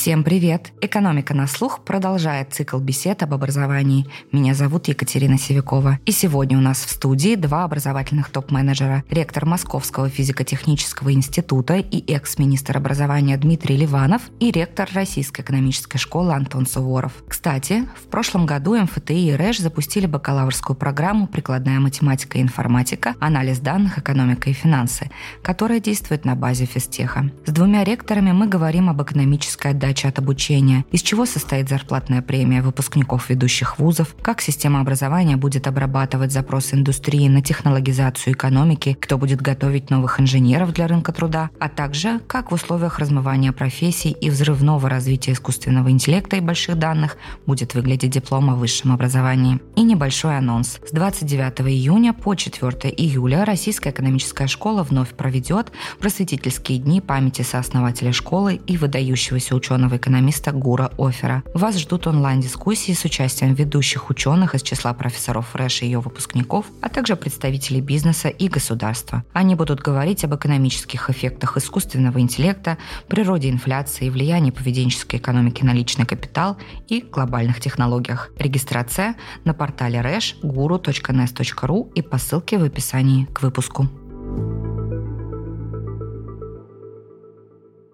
Всем привет! «Экономика на слух» продолжает цикл бесед об образовании. Меня зовут Екатерина Севякова. И сегодня у нас в студии два образовательных топ-менеджера. Ректор Московского физико-технического института и экс-министр образования Дмитрий Ливанов и ректор Российской экономической школы Антон Суворов. Кстати, в прошлом году МФТИ и РЭШ запустили бакалаврскую программу «Прикладная математика и информатика. Анализ данных, экономика и финансы», которая действует на базе физтеха. С двумя ректорами мы говорим об экономической отдачи от обучения, из чего состоит зарплатная премия выпускников ведущих вузов, как система образования будет обрабатывать запросы индустрии на технологизацию экономики, кто будет готовить новых инженеров для рынка труда, а также как в условиях размывания профессий и взрывного развития искусственного интеллекта и больших данных будет выглядеть диплом о высшем образовании. И небольшой анонс. С 29 июня по 4 июля Российская экономическая школа вновь проведет просветительские дни памяти сооснователя школы и выдающегося ученого ученого-экономиста Гура Офера. Вас ждут онлайн-дискуссии с участием ведущих ученых из числа профессоров РЭШ и ее выпускников, а также представителей бизнеса и государства. Они будут говорить об экономических эффектах искусственного интеллекта, природе инфляции, влиянии поведенческой экономики на личный капитал и глобальных технологиях. Регистрация на портале рэш guru.nes.ru и по ссылке в описании к выпуску.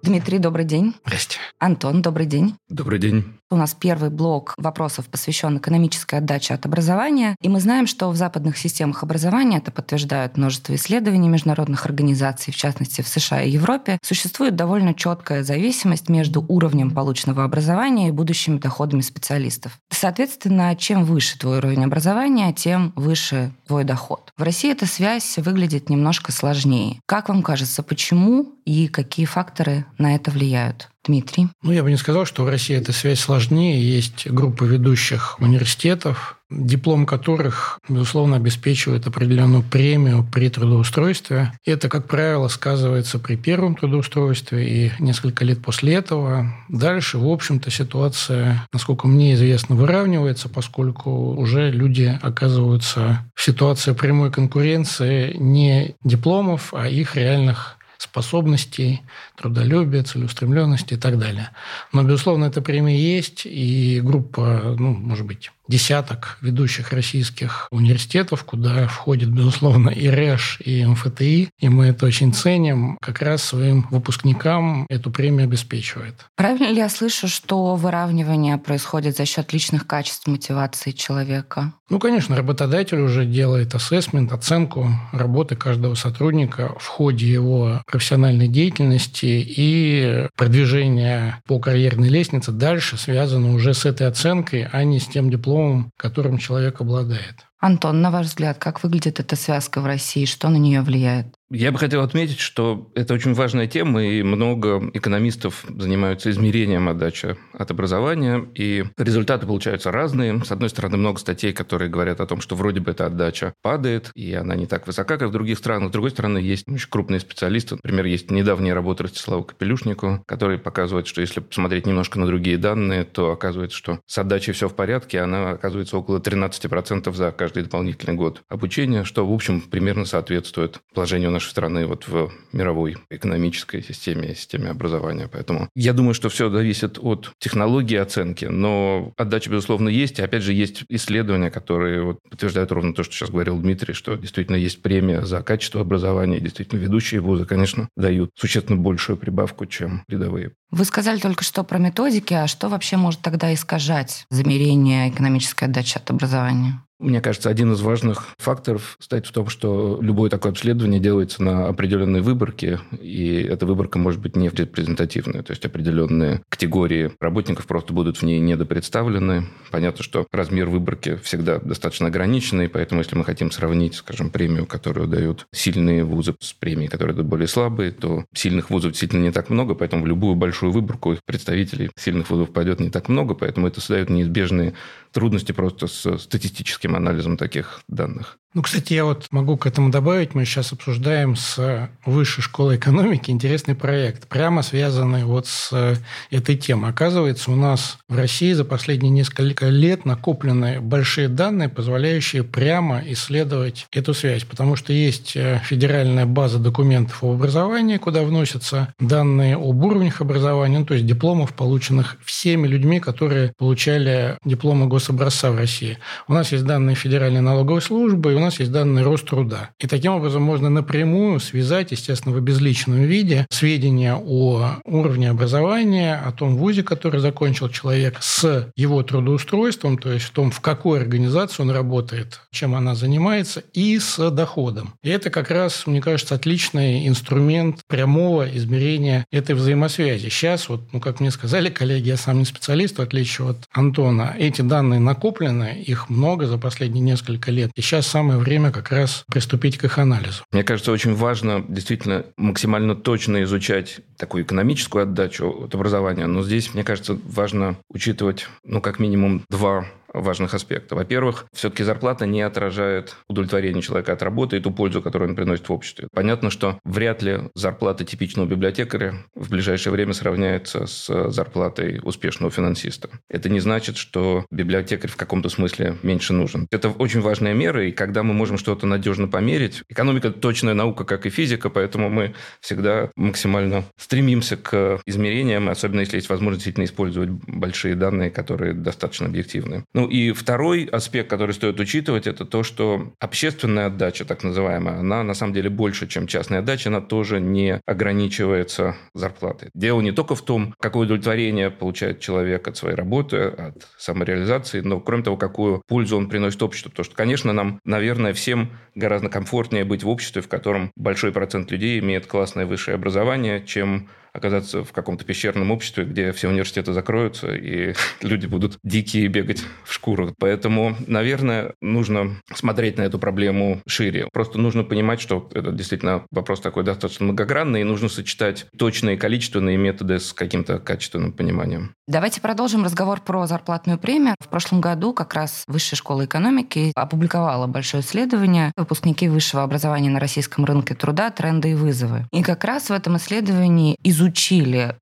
Дмитрий, добрый день. Здрасте. Антон, добрый день. Добрый день. У нас первый блок вопросов посвящен экономической отдаче от образования. И мы знаем, что в западных системах образования, это подтверждают множество исследований международных организаций, в частности в США и Европе, существует довольно четкая зависимость между уровнем полученного образования и будущими доходами специалистов. Соответственно, чем выше твой уровень образования, тем выше твой доход. В России эта связь выглядит немножко сложнее. Как вам кажется, почему и какие факторы на это влияют? Дмитрий? Ну, я бы не сказал, что в России эта связь сложнее. Есть группа ведущих университетов, диплом которых, безусловно, обеспечивает определенную премию при трудоустройстве. Это, как правило, сказывается при первом трудоустройстве и несколько лет после этого. Дальше, в общем-то, ситуация, насколько мне известно, выравнивается, поскольку уже люди оказываются в ситуации прямой конкуренции не дипломов, а их реальных способностей, трудолюбия, целеустремленности и так далее. Но, безусловно, эта премия есть, и группа, ну, может быть, десяток ведущих российских университетов, куда входит, безусловно, и РЭШ, и МФТИ, и мы это очень ценим, как раз своим выпускникам эту премию обеспечивает. Правильно ли я слышу, что выравнивание происходит за счет личных качеств мотивации человека? Ну, конечно, работодатель уже делает ассессмент, оценку работы каждого сотрудника в ходе его профессиональной деятельности и продвижение по карьерной лестнице дальше связано уже с этой оценкой, а не с тем дипломом, дипломом, которым человек обладает. Антон, на ваш взгляд, как выглядит эта связка в России? Что на нее влияет? Я бы хотел отметить, что это очень важная тема, и много экономистов занимаются измерением отдачи от образования, и результаты получаются разные. С одной стороны, много статей, которые говорят о том, что вроде бы эта отдача падает, и она не так высока, как в других странах. С другой стороны, есть очень крупные специалисты. Например, есть недавняя работа Ростислава Капелюшнику, который показывает, что если посмотреть немножко на другие данные, то оказывается, что с отдачей все в порядке, она оказывается около 13% за каждый дополнительный год обучения, что, в общем, примерно соответствует положению нашей страны вот в мировой экономической системе, системе образования. Поэтому я думаю, что все зависит от технологии оценки, но отдача, безусловно, есть. Опять же, есть исследования, которые вот подтверждают ровно то, что сейчас говорил Дмитрий, что действительно есть премия за качество образования. Действительно, ведущие вузы, конечно, дают существенно большую прибавку, чем рядовые. Вы сказали только что про методики, а что вообще может тогда искажать замерение экономической отдачи от образования? Мне кажется, один из важных факторов стоит в том, что любое такое обследование делается на определенной выборке, и эта выборка может быть не репрезентативная. То есть определенные категории работников просто будут в ней недопредставлены. Понятно, что размер выборки всегда достаточно ограниченный, поэтому если мы хотим сравнить, скажем, премию, которую дают сильные вузы с премией, которые дают более слабые, то сильных вузов действительно не так много, поэтому в любую большую выборку представителей сильных вузов пойдет не так много, поэтому это создает неизбежные трудности просто с статистическим анализом таких данных. Ну, кстати, я вот могу к этому добавить. Мы сейчас обсуждаем с Высшей школой экономики интересный проект, прямо связанный вот с этой темой. Оказывается, у нас в России за последние несколько лет накоплены большие данные, позволяющие прямо исследовать эту связь, потому что есть э, федеральная база документов об образовании, куда вносятся данные об уровнях образования, ну, то есть дипломов, полученных всеми людьми, которые получали дипломы гособразца в России. У нас есть данные Федеральной налоговой службы, и у нас есть данные Роструда. И таким образом можно напрямую связать, естественно, в обезличенном виде сведения о уровне образования, о том вузе, который закончил человек, с его трудоустройством, то есть в том, в какой организации он работает, чем она занимается, и с доходом. И это как раз, мне кажется, отличный инструмент прямого измерения этой взаимосвязи. Сейчас, вот, ну, как мне сказали коллеги, я сам не специалист, в отличие от Антона, эти данные накоплены, их много за последние несколько лет. И сейчас самое время как раз приступить к их анализу. Мне кажется, очень важно действительно максимально точно изучать такую экономическую отдачу от образования, но здесь, мне кажется, важно учитывать, ну, как минимум два важных аспектов. Во-первых, все-таки зарплата не отражает удовлетворение человека от работы и ту пользу, которую он приносит в обществе. Понятно, что вряд ли зарплата типичного библиотекаря в ближайшее время сравняется с зарплатой успешного финансиста. Это не значит, что библиотекарь в каком-то смысле меньше нужен. Это очень важная мера, и когда мы можем что-то надежно померить, экономика – точная наука, как и физика, поэтому мы всегда максимально стремимся к измерениям, особенно если есть возможность действительно использовать большие данные, которые достаточно объективны. Ну, и второй аспект, который стоит учитывать, это то, что общественная отдача, так называемая, она на самом деле больше, чем частная отдача, она тоже не ограничивается зарплатой. Дело не только в том, какое удовлетворение получает человек от своей работы, от самореализации, но, кроме того, какую пользу он приносит обществу. Потому что, конечно, нам, наверное, всем гораздо комфортнее быть в обществе, в котором большой процент людей имеет классное высшее образование, чем оказаться в каком-то пещерном обществе, где все университеты закроются, и люди будут дикие бегать в шкурах. Поэтому, наверное, нужно смотреть на эту проблему шире. Просто нужно понимать, что это действительно вопрос такой достаточно многогранный, и нужно сочетать точные количественные методы с каким-то качественным пониманием. Давайте продолжим разговор про зарплатную премию. В прошлом году как раз Высшая школа экономики опубликовала большое исследование «Выпускники высшего образования на российском рынке труда. Тренды и вызовы». И как раз в этом исследовании изучили,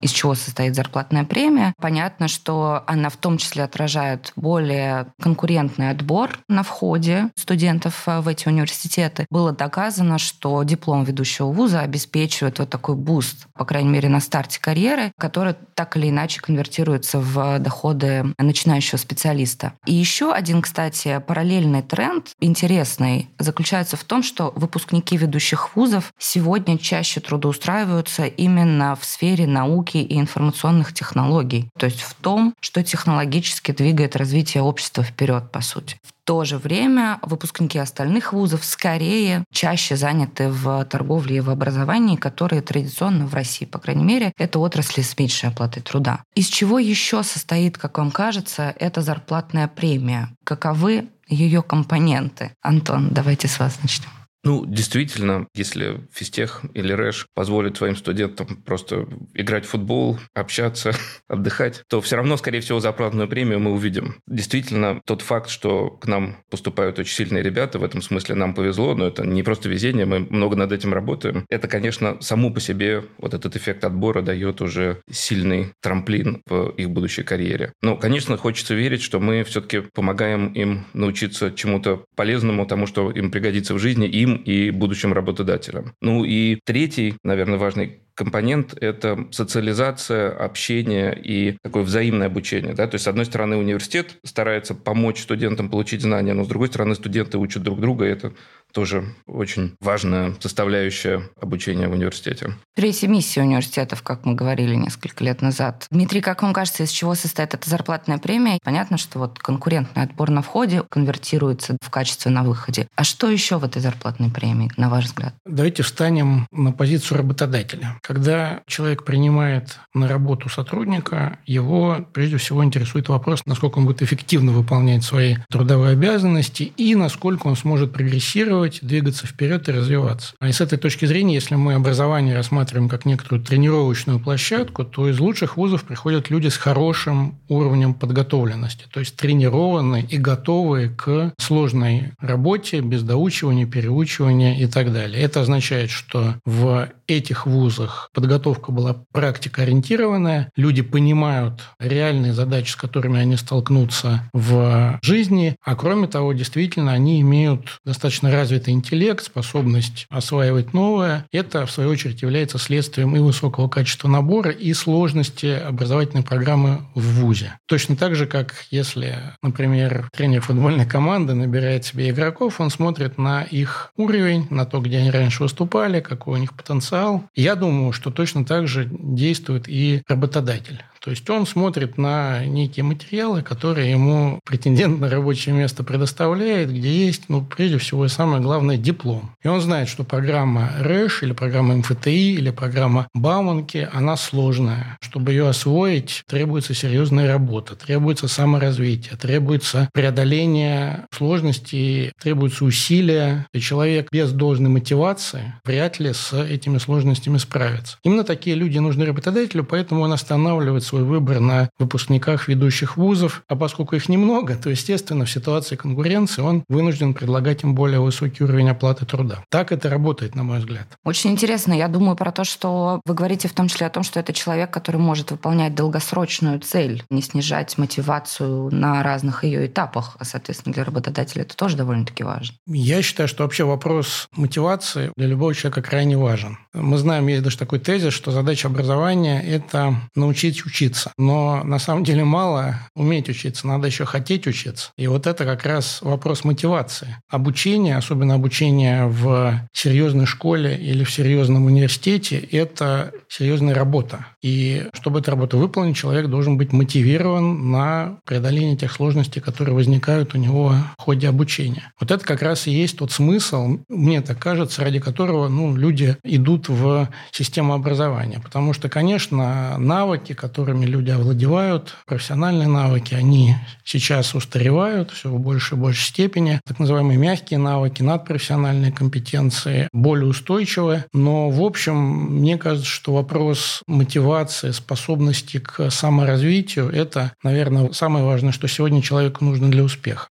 из чего состоит зарплатная премия. Понятно, что она в том числе отражает более конкурентный отбор на входе студентов в эти университеты. Было доказано, что диплом ведущего вуза обеспечивает вот такой буст, по крайней мере, на старте карьеры, который так или иначе конвертируется в доходы начинающего специалиста. И еще один, кстати, параллельный тренд интересный заключается в том, что выпускники ведущих вузов сегодня чаще трудоустраиваются именно в сфере науки и информационных технологий. То есть в том, что технологически двигает развитие общества вперед, по сути. В то же время выпускники остальных вузов скорее чаще заняты в торговле и в образовании, которые традиционно в России, по крайней мере, это отрасли с меньшей оплатой труда. Из чего еще состоит, как вам кажется, эта зарплатная премия? Каковы ее компоненты? Антон, давайте с вас начнем. Ну, действительно, если физтех или РЭШ позволит своим студентам просто играть в футбол, общаться, отдыхать, то все равно, скорее всего, зарплатную премию мы увидим. Действительно, тот факт, что к нам поступают очень сильные ребята, в этом смысле нам повезло, но это не просто везение, мы много над этим работаем. Это, конечно, само по себе вот этот эффект отбора дает уже сильный трамплин в их будущей карьере. Но, конечно, хочется верить, что мы все-таки помогаем им научиться чему-то полезному, тому, что им пригодится в жизни, им и будущим работодателям. Ну и третий, наверное, важный компонент – это социализация, общение и такое взаимное обучение. Да? То есть, с одной стороны, университет старается помочь студентам получить знания, но с другой стороны, студенты учат друг друга, и это тоже очень важная составляющая обучения в университете. Третья миссия университетов, как мы говорили несколько лет назад. Дмитрий, как вам кажется, из чего состоит эта зарплатная премия? Понятно, что вот конкурентный отбор на входе конвертируется в качестве на выходе. А что еще в этой зарплатной премии, на ваш взгляд? Давайте встанем на позицию работодателя. Когда человек принимает на работу сотрудника, его прежде всего интересует вопрос, насколько он будет эффективно выполнять свои трудовые обязанности и насколько он сможет прогрессировать двигаться вперед и развиваться. А и с этой точки зрения, если мы образование рассматриваем как некоторую тренировочную площадку, то из лучших вузов приходят люди с хорошим уровнем подготовленности, то есть тренированные и готовые к сложной работе без доучивания, переучивания и так далее. Это означает, что в этих вузах подготовка была практикоориентированная, люди понимают реальные задачи, с которыми они столкнутся в жизни, а кроме того, действительно, они имеют достаточно развитый интеллект, способность осваивать новое. Это, в свою очередь, является следствием и высокого качества набора, и сложности образовательной программы в ВУЗе. Точно так же, как если, например, тренер футбольной команды набирает себе игроков, он смотрит на их уровень, на то, где они раньше выступали, какой у них потенциал. Я думаю, что точно так же действует и работодатель. То есть он смотрит на некие материалы, которые ему претендент на рабочее место предоставляет, где есть, ну, прежде всего, и самое главное, диплом. И он знает, что программа РЭШ или программа МФТИ или программа Бауманки, она сложная. Чтобы ее освоить, требуется серьезная работа, требуется саморазвитие, требуется преодоление сложностей, требуются усилия. И человек без должной мотивации вряд ли с этими сложностями справится. Именно такие люди нужны работодателю, поэтому он останавливается свой выбор на выпускниках ведущих вузов, а поскольку их немного, то, естественно, в ситуации конкуренции он вынужден предлагать им более высокий уровень оплаты труда. Так это работает, на мой взгляд. Очень интересно. Я думаю про то, что вы говорите в том числе о том, что это человек, который может выполнять долгосрочную цель, не снижать мотивацию на разных ее этапах, а, соответственно, для работодателя это тоже довольно-таки важно. Я считаю, что вообще вопрос мотивации для любого человека крайне важен. Мы знаем, есть даже такой тезис, что задача образования – это научить учиться учиться. Но на самом деле мало уметь учиться, надо еще хотеть учиться. И вот это как раз вопрос мотивации. Обучение, особенно обучение в серьезной школе или в серьезном университете, это серьезная работа. И чтобы эту работу выполнить, человек должен быть мотивирован на преодоление тех сложностей, которые возникают у него в ходе обучения. Вот это как раз и есть тот смысл, мне так кажется, ради которого ну, люди идут в систему образования. Потому что, конечно, навыки, которые которыми люди овладевают, профессиональные навыки, они сейчас устаревают все в большей и большей степени. Так называемые мягкие навыки, надпрофессиональные компетенции более устойчивы. Но, в общем, мне кажется, что вопрос мотивации, способности к саморазвитию – это, наверное, самое важное, что сегодня человеку нужно для успеха.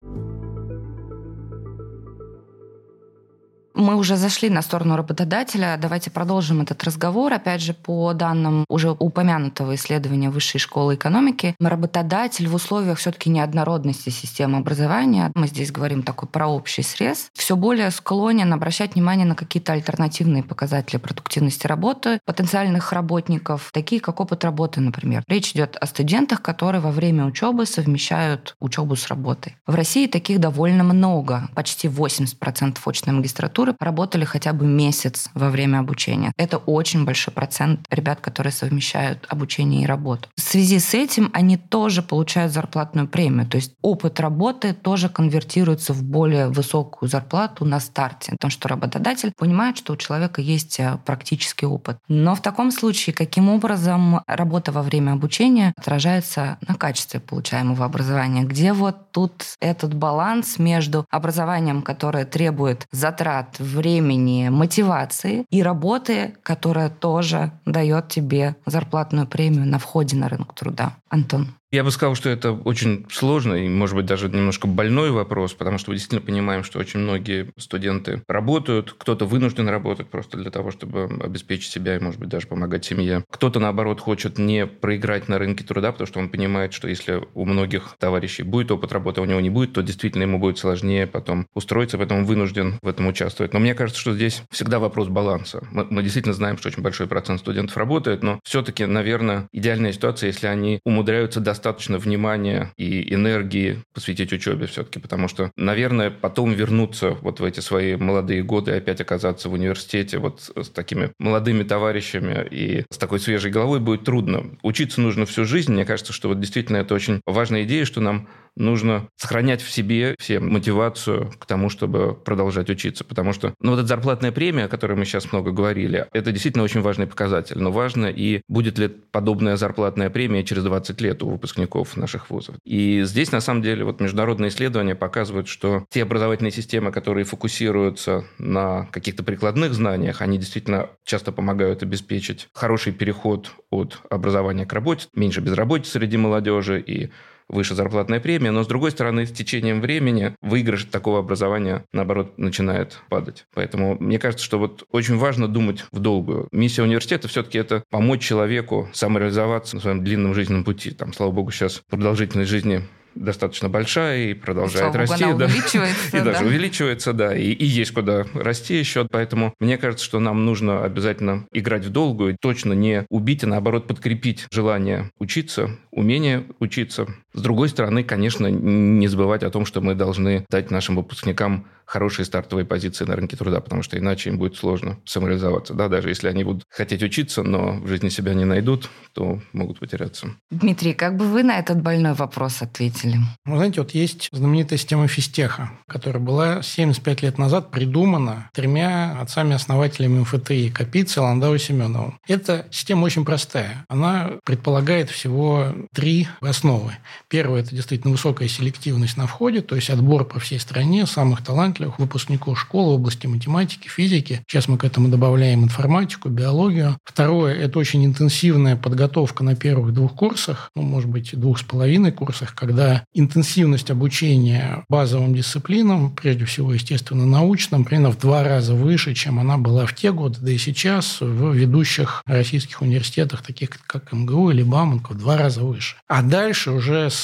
Мы уже зашли на сторону работодателя. Давайте продолжим этот разговор. Опять же, по данным уже упомянутого исследования Высшей школы экономики, работодатель в условиях все-таки неоднородности системы образования, мы здесь говорим такой про общий срез, все более склонен обращать внимание на какие-то альтернативные показатели продуктивности работы потенциальных работников, такие как опыт работы, например. Речь идет о студентах, которые во время учебы совмещают учебу с работой. В России таких довольно много, почти 80% очной магистратуры структуры работали хотя бы месяц во время обучения. Это очень большой процент ребят, которые совмещают обучение и работу. В связи с этим они тоже получают зарплатную премию. То есть опыт работы тоже конвертируется в более высокую зарплату на старте. Потому что работодатель понимает, что у человека есть э, практический опыт. Но в таком случае, каким образом работа во время обучения отражается на качестве получаемого образования? Где вот тут этот баланс между образованием, которое требует затрат времени, мотивации и работы, которая тоже дает тебе зарплатную премию на входе на рынок труда. Антон. Я бы сказал, что это очень сложный и, может быть, даже немножко больной вопрос, потому что мы действительно понимаем, что очень многие студенты работают, кто-то вынужден работать просто для того, чтобы обеспечить себя и, может быть, даже помогать семье. Кто-то, наоборот, хочет не проиграть на рынке труда, потому что он понимает, что если у многих товарищей будет опыт работы, а у него не будет, то действительно ему будет сложнее потом устроиться, поэтому он вынужден в этом участвовать. Но мне кажется, что здесь всегда вопрос баланса. Мы, мы действительно знаем, что очень большой процент студентов работает, но все-таки, наверное, идеальная ситуация, если они умудряются достаточно достаточно внимания и энергии посвятить учебе все-таки, потому что, наверное, потом вернуться вот в эти свои молодые годы опять оказаться в университете вот с такими молодыми товарищами и с такой свежей головой будет трудно. Учиться нужно всю жизнь. Мне кажется, что вот действительно это очень важная идея, что нам нужно сохранять в себе все мотивацию к тому, чтобы продолжать учиться. Потому что ну, вот эта зарплатная премия, о которой мы сейчас много говорили, это действительно очень важный показатель. Но важно и будет ли подобная зарплатная премия через 20 лет у выпускников наших вузов. И здесь, на самом деле, вот международные исследования показывают, что те образовательные системы, которые фокусируются на каких-то прикладных знаниях, они действительно часто помогают обеспечить хороший переход от образования к работе, меньше безработицы среди молодежи и выше зарплатная премия, но с другой стороны, с течением времени выигрыш такого образования, наоборот, начинает падать. Поэтому мне кажется, что вот очень важно думать в долгую. Миссия университета все-таки это помочь человеку самореализоваться на своем длинном жизненном пути. Там, слава богу, сейчас продолжительность жизни достаточно большая и продолжает Слава расти. Богу, да. увеличивается. И да. даже увеличивается, да. И, и есть куда расти еще. Поэтому мне кажется, что нам нужно обязательно играть в долгую, точно не убить, а наоборот подкрепить желание учиться, умение учиться. С другой стороны, конечно, не забывать о том, что мы должны дать нашим выпускникам хорошие стартовые позиции на рынке труда, потому что иначе им будет сложно самореализоваться. Да, даже если они будут хотеть учиться, но в жизни себя не найдут, то могут потеряться. Дмитрий, как бы вы на этот больной вопрос ответили? Вы знаете, вот есть знаменитая система физтеха, которая была 75 лет назад придумана тремя отцами-основателями МФТИ – Капицей, Ландау и Семеновым. Эта система очень простая. Она предполагает всего три основы. Первое – это действительно высокая селективность на входе, то есть отбор по всей стране самых талантливых выпускников школы в области математики, физики. Сейчас мы к этому добавляем информатику, биологию. Второе – это очень интенсивная подготовка на первых двух курсах, ну, может быть, двух с половиной курсах, когда интенсивность обучения базовым дисциплинам, прежде всего, естественно, научным, примерно в два раза выше, чем она была в те годы, да и сейчас в ведущих российских университетах, таких как МГУ или Бауманка, в два раза выше. А дальше уже с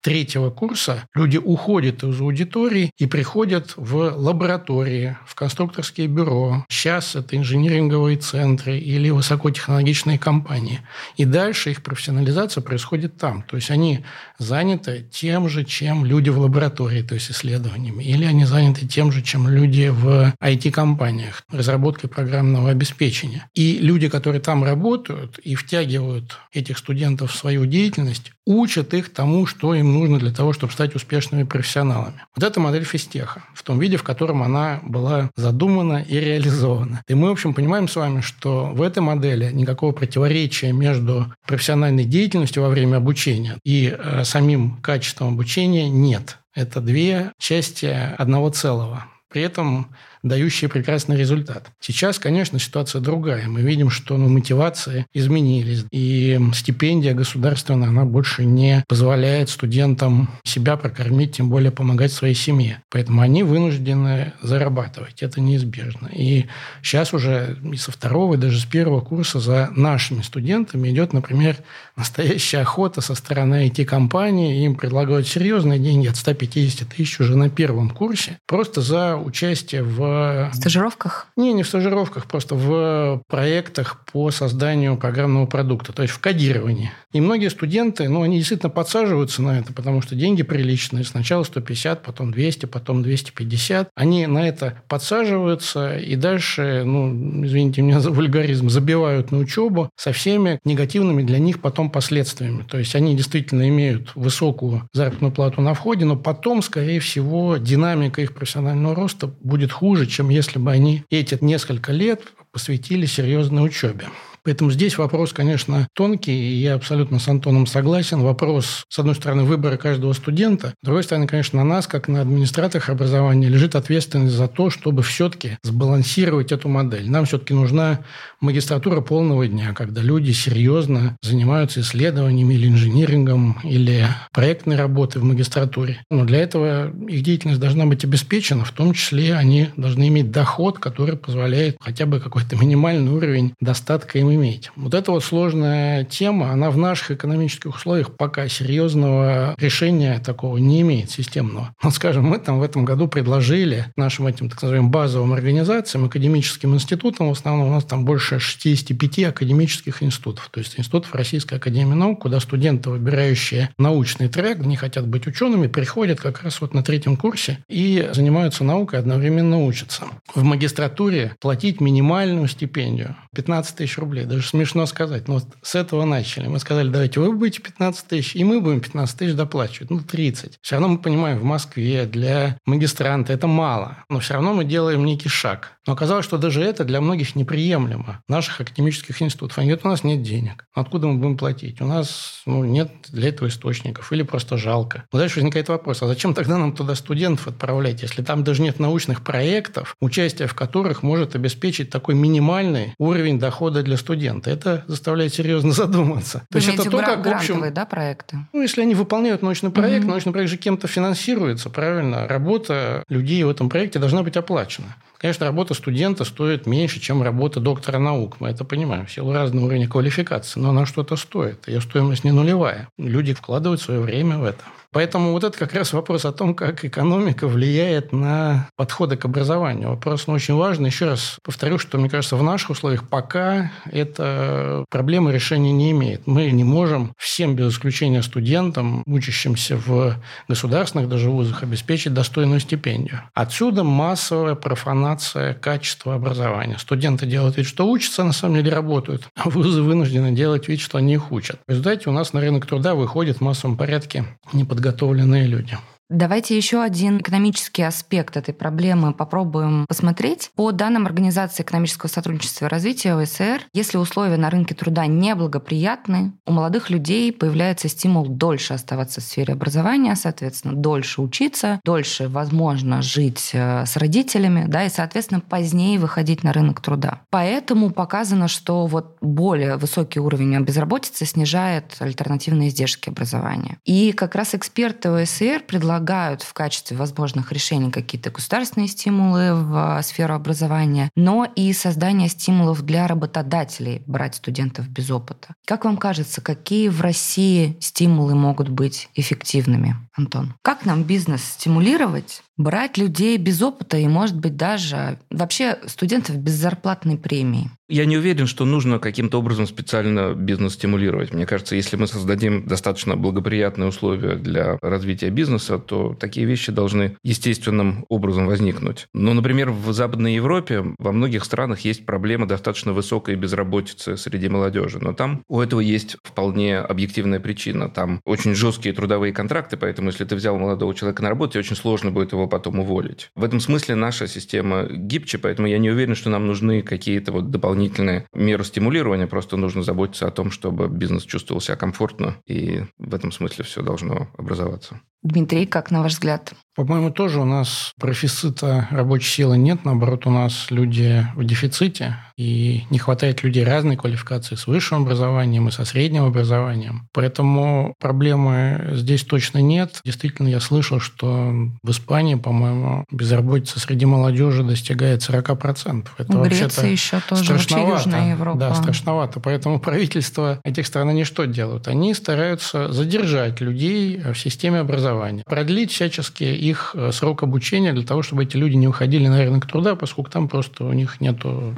третьего курса люди уходят из аудитории и приходят в лаборатории, в конструкторские бюро. Сейчас это инжиниринговые центры или высокотехнологичные компании. И дальше их профессионализация происходит там. То есть они заняты тем же, чем люди в лаборатории, то есть исследованиями. Или они заняты тем же, чем люди в IT-компаниях, разработкой программного обеспечения. И люди, которые там работают и втягивают этих студентов в свою деятельность, учат их тому, что им нужно для того, чтобы стать успешными профессионалами. Вот это модель физтеха в том виде, в котором она была задумана и реализована. И мы, в общем, понимаем с вами, что в этой модели никакого противоречия между профессиональной деятельностью во время обучения и э, самим качеством обучения нет. Это две части одного целого. При этом дающие прекрасный результат. Сейчас, конечно, ситуация другая. Мы видим, что ну, мотивации изменились, и стипендия государственная, она больше не позволяет студентам себя прокормить, тем более помогать своей семье. Поэтому они вынуждены зарабатывать. Это неизбежно. И сейчас уже и со второго, и даже с первого курса за нашими студентами идет, например, настоящая охота со стороны IT-компании. Им предлагают серьезные деньги от 150 тысяч уже на первом курсе, просто за участие в в... стажировках? Не, не в стажировках, просто в проектах по созданию программного продукта, то есть в кодировании. И многие студенты, ну, они действительно подсаживаются на это, потому что деньги приличные. Сначала 150, потом 200, потом 250. Они на это подсаживаются и дальше, ну, извините меня за вульгаризм, забивают на учебу со всеми негативными для них потом последствиями. То есть они действительно имеют высокую заработную плату на входе, но потом, скорее всего, динамика их профессионального роста будет хуже, чем если бы они эти несколько лет посвятили серьезной учебе. Поэтому здесь вопрос, конечно, тонкий, и я абсолютно с Антоном согласен. Вопрос, с одной стороны, выбора каждого студента, с другой стороны, конечно, на нас, как на администраторах образования, лежит ответственность за то, чтобы все-таки сбалансировать эту модель. Нам все-таки нужна магистратура полного дня, когда люди серьезно занимаются исследованиями или инжинирингом, или проектной работой в магистратуре. Но для этого их деятельность должна быть обеспечена, в том числе они должны иметь доход, который позволяет хотя бы какой-то минимальный уровень достатка им иметь. Вот эта вот сложная тема, она в наших экономических условиях пока серьезного решения такого не имеет системного. Вот, скажем, мы там в этом году предложили нашим этим, так называемым, базовым организациям, академическим институтам, в основном у нас там больше 65 академических институтов, то есть институтов Российской Академии Наук, куда студенты, выбирающие научный трек, не хотят быть учеными, приходят как раз вот на третьем курсе и занимаются наукой, одновременно учатся. В магистратуре платить минимальную стипендию 15 тысяч рублей даже смешно сказать. Но вот с этого начали. Мы сказали, давайте вы будете 15 тысяч, и мы будем 15 тысяч доплачивать. Ну, 30. Все равно мы понимаем, в Москве для магистранта это мало. Но все равно мы делаем некий шаг. Но оказалось, что даже это для многих неприемлемо. Наших академических институтов. Они говорят, у нас нет денег. Откуда мы будем платить? У нас ну, нет для этого источников. Или просто жалко. Но дальше возникает вопрос, а зачем тогда нам туда студентов отправлять, если там даже нет научных проектов, участие в которых может обеспечить такой минимальный уровень дохода для студента? Это заставляет серьезно задуматься. Вы то есть это то, как, в общем... да, проекты? Ну, если они выполняют научный проект, угу. научный проект же кем-то финансируется, правильно? Работа людей в этом проекте должна быть оплачена. Конечно, работа студента стоит меньше, чем работа доктора наук. Мы это понимаем. В силу разного уровня квалификации. Но она что-то стоит. Ее стоимость не нулевая. Люди вкладывают свое время в это. Поэтому вот это как раз вопрос о том, как экономика влияет на подходы к образованию. Вопрос ну, очень важный. Еще раз повторю, что, мне кажется, в наших условиях пока эта проблема решения не имеет. Мы не можем всем, без исключения студентам, учащимся в государственных даже вузах, обеспечить достойную стипендию. Отсюда массовая профанация качества образования. Студенты делают вид, что учатся, а на самом деле работают. А вузы вынуждены делать вид, что они их учат. В результате у нас на рынок труда выходит в массовом порядке неподготовленные подготовленные люди. Давайте еще один экономический аспект этой проблемы попробуем посмотреть. По данным Организации экономического сотрудничества и развития ОСР, если условия на рынке труда неблагоприятны, у молодых людей появляется стимул дольше оставаться в сфере образования, соответственно, дольше учиться, дольше, возможно, жить э, с родителями, да, и, соответственно, позднее выходить на рынок труда. Поэтому показано, что вот более высокий уровень безработицы снижает альтернативные издержки образования. И как раз эксперты ОСР предлагают предлагают в качестве возможных решений какие-то государственные стимулы в сферу образования, но и создание стимулов для работодателей брать студентов без опыта. Как вам кажется, какие в России стимулы могут быть эффективными, Антон? Как нам бизнес стимулировать, брать людей без опыта и, может быть, даже вообще студентов без зарплатной премии? Я не уверен, что нужно каким-то образом специально бизнес стимулировать. Мне кажется, если мы создадим достаточно благоприятные условия для развития бизнеса, то такие вещи должны естественным образом возникнуть. Но, например, в Западной Европе во многих странах есть проблема достаточно высокой безработицы среди молодежи. Но там у этого есть вполне объективная причина. Там очень жесткие трудовые контракты, поэтому если ты взял молодого человека на работу, тебе очень сложно будет его потом уволить. В этом смысле наша система гибче, поэтому я не уверен, что нам нужны какие-то вот дополнительные меры стимулирования, просто нужно заботиться о том, чтобы бизнес чувствовал себя комфортно, и в этом смысле все должно образоваться. Дмитрий, как на ваш взгляд? По-моему, тоже у нас профицита рабочей силы нет. Наоборот, у нас люди в дефиците. И не хватает людей разной квалификации с высшим образованием и со средним образованием. Поэтому проблемы здесь точно нет. Действительно, я слышал, что в Испании, по-моему, безработица среди молодежи достигает 40%. Это вообще-то еще тоже страшновато. Южная Европа. Да, страшновато. Поэтому правительство этих стран, они что делают? Они стараются задержать людей в системе образования, продлить всячески их э, срок обучения для того, чтобы эти люди не уходили на рынок труда, поскольку там просто у них нет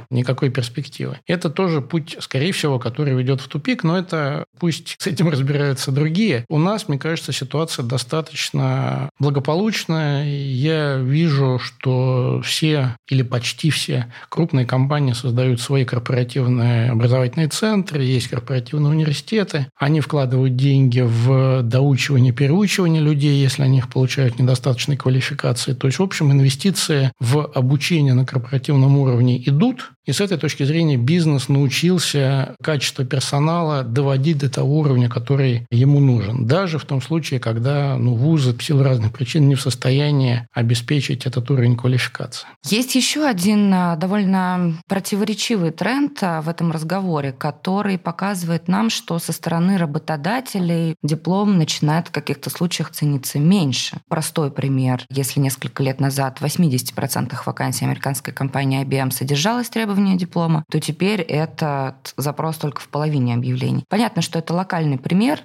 никакой перспективы. Это тоже путь, скорее всего, который ведет в тупик, но это пусть с этим разбираются другие. У нас, мне кажется, ситуация достаточно благополучная. Я вижу, что все или почти все крупные компании создают свои корпоративные образовательные центры, есть корпоративные университеты. Они вкладывают деньги в доучивание, переучивание людей, если они их получают недостаточно достаточной квалификации. То есть, в общем, инвестиции в обучение на корпоративном уровне идут, и с этой точки зрения бизнес научился качество персонала доводить до того уровня, который ему нужен. Даже в том случае, когда ну, вузы в силу разных причин не в состоянии обеспечить этот уровень квалификации. Есть еще один а, довольно противоречивый тренд а, в этом разговоре, который показывает нам, что со стороны работодателей диплом начинает в каких-то случаях цениться меньше. Простой пример. Если несколько лет назад в 80% вакансий американской компании IBM содержалось требование требования диплома, то теперь этот запрос только в половине объявлений. Понятно, что это локальный пример,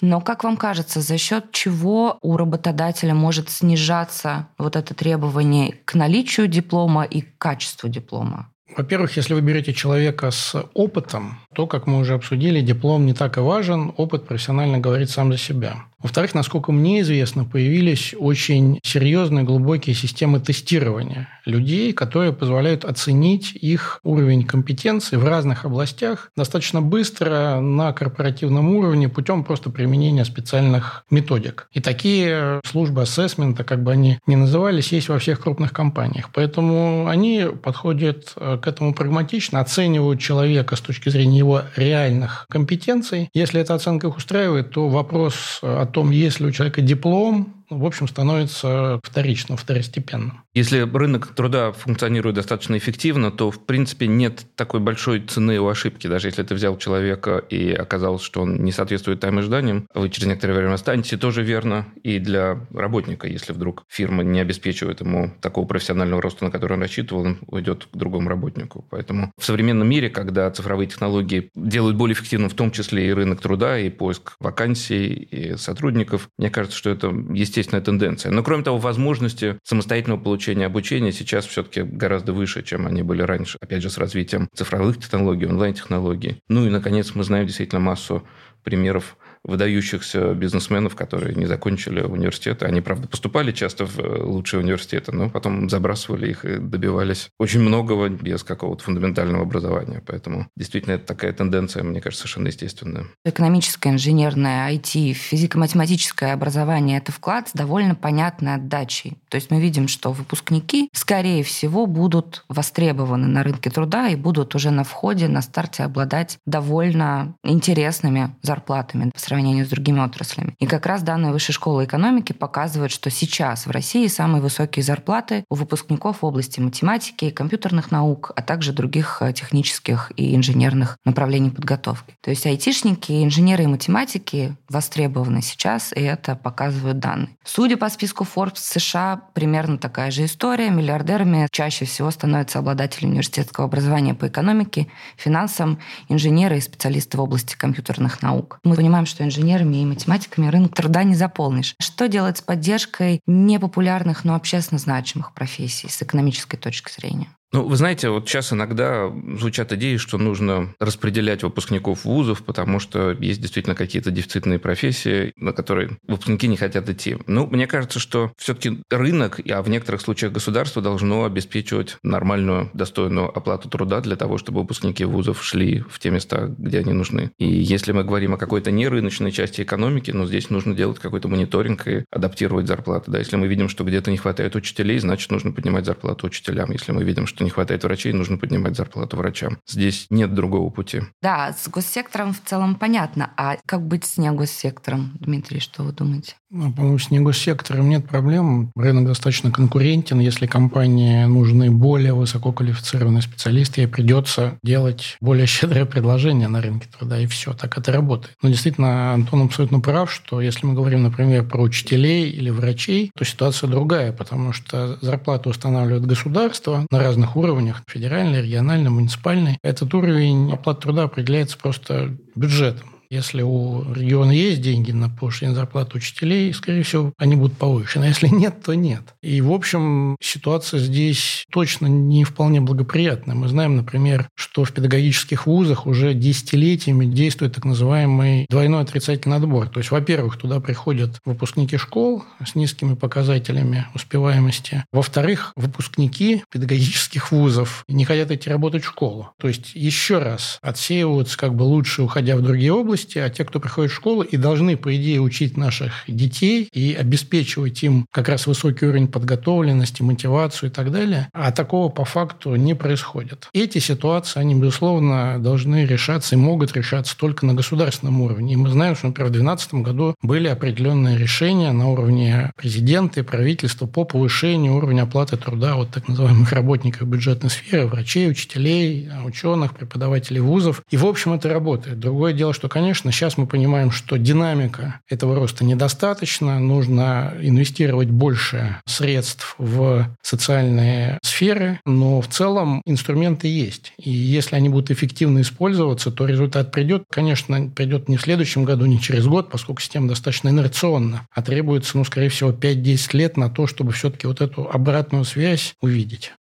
но как вам кажется, за счет чего у работодателя может снижаться вот это требование к наличию диплома и к качеству диплома? Во-первых, если вы берете человека с опытом, то, как мы уже обсудили, диплом не так и важен, опыт профессионально говорит сам за себя. Во-вторых, насколько мне известно, появились очень серьезные глубокие системы тестирования людей, которые позволяют оценить их уровень компетенции в разных областях достаточно быстро на корпоративном уровне путем просто применения специальных методик. И такие службы ассессмента, как бы они ни назывались, есть во всех крупных компаниях. Поэтому они подходят э, к этому прагматично, оценивают человека с точки зрения его реальных компетенций. Если эта оценка их устраивает, то вопрос о том, есть ли у человека диплом, в общем, становится вторичным, второстепенным. Если рынок труда функционирует достаточно эффективно, то, в принципе, нет такой большой цены у ошибки. Даже если ты взял человека и оказалось, что он не соответствует тайм ожиданиям, вы через некоторое время останетесь, тоже верно и для работника. Если вдруг фирма не обеспечивает ему такого профессионального роста, на который он рассчитывал, он уйдет к другому работнику. Поэтому в современном мире, когда цифровые технологии делают более эффективным в том числе и рынок труда, и поиск вакансий, и сотрудников, мне кажется, что это естественно естественная тенденция. Но, кроме того, возможности самостоятельного получения обучения сейчас все-таки гораздо выше, чем они были раньше. Опять же, с развитием цифровых технологий, онлайн-технологий. Ну и, наконец, мы знаем действительно массу примеров выдающихся бизнесменов, которые не закончили университеты. Они, правда, поступали часто в э, лучшие университеты, но потом забрасывали их и добивались очень многого без какого-то фундаментального образования. Поэтому действительно это такая тенденция, мне кажется, совершенно естественная. Экономическое, инженерное, IT, физико-математическое образование – это вклад с довольно понятной отдачей. То есть мы видим, что выпускники, скорее всего, будут востребованы на рынке труда и будут уже на входе, на старте обладать довольно интересными зарплатами по сравнению с другими отраслями. И как раз данные Высшей школы экономики показывают, что сейчас в России самые высокие зарплаты у выпускников в области математики, компьютерных наук, а также других э, технических и инженерных направлений подготовки. То есть айтишники, инженеры и математики востребованы сейчас, и это показывают данные. Судя по списку Forbes США, примерно такая же история. Миллиардерами чаще всего становятся обладатели университетского образования по экономике, финансам, инженеры и специалисты в области компьютерных наук. Мы понимаем, что инженерами и математиками рынок труда не заполнишь. Что делать с поддержкой непопулярных, но общественно значимых профессий с экономической точки зрения? Ну, вы знаете, вот сейчас иногда звучат идеи, что нужно распределять выпускников вузов, потому что есть действительно какие-то дефицитные профессии, на которые выпускники не хотят идти. Ну, мне кажется, что все-таки рынок, а в некоторых случаях государство должно обеспечивать нормальную, достойную оплату труда для того, чтобы выпускники вузов шли в те места, где они нужны. И если мы говорим о какой-то нерыночной части экономики, ну, здесь нужно делать какой-то мониторинг и адаптировать зарплаты. Да, если мы видим, что где-то не хватает учителей, значит, нужно поднимать зарплату учителям. Если мы видим, что что не хватает врачей, нужно поднимать зарплату врачам. Здесь нет другого пути. Да, с госсектором в целом понятно. А как быть с негоссектором, Дмитрий, что вы думаете? Ну, по-моему, с негоссектором нет проблем. Рынок достаточно конкурентен. Если компании нужны более высококвалифицированные специалисты, ей придется делать более щедрое предложение на рынке труда, и все. Так это работает. Но действительно, Антон абсолютно прав, что если мы говорим, например, про учителей или врачей, то ситуация другая, потому что зарплату устанавливает государство на разных уровнях, федеральный, региональный, муниципальный. Этот уровень оплаты труда определяется просто бюджетом. Если у региона есть деньги на повышение зарплаты учителей, скорее всего, они будут повышены. А если нет, то нет. И, в общем, ситуация здесь точно не вполне благоприятная. Мы знаем, например, что в педагогических вузах уже десятилетиями действует так называемый двойной отрицательный отбор. То есть, во-первых, туда приходят выпускники школ с низкими показателями успеваемости. Во-вторых, выпускники педагогических вузов не хотят идти работать в школу. То есть, еще раз отсеиваются как бы лучше, уходя в другие области, области, а те, кто приходит в школу и должны, по идее, учить наших детей и обеспечивать им как раз высокий уровень подготовленности, мотивацию и так далее, а такого по факту не происходит. Эти ситуации, они, безусловно, должны решаться и могут решаться только на государственном уровне. И мы знаем, что, например, в 2012 году были определенные решения на уровне президента и правительства по повышению уровня оплаты труда вот так называемых работников бюджетной сферы, врачей, учителей, ученых, преподавателей вузов. И, в общем, это работает. Другое дело, что, конечно, конечно, сейчас мы понимаем, что динамика этого роста недостаточно, нужно инвестировать больше средств в социальные сферы, но в целом инструменты есть. И если они будут эффективно использоваться, то результат придет. Конечно, придет не в следующем году, не через год, поскольку система достаточно инерционна, а требуется, ну, скорее всего, 5-10 лет на то, чтобы все-таки вот эту обратную связь увидеть.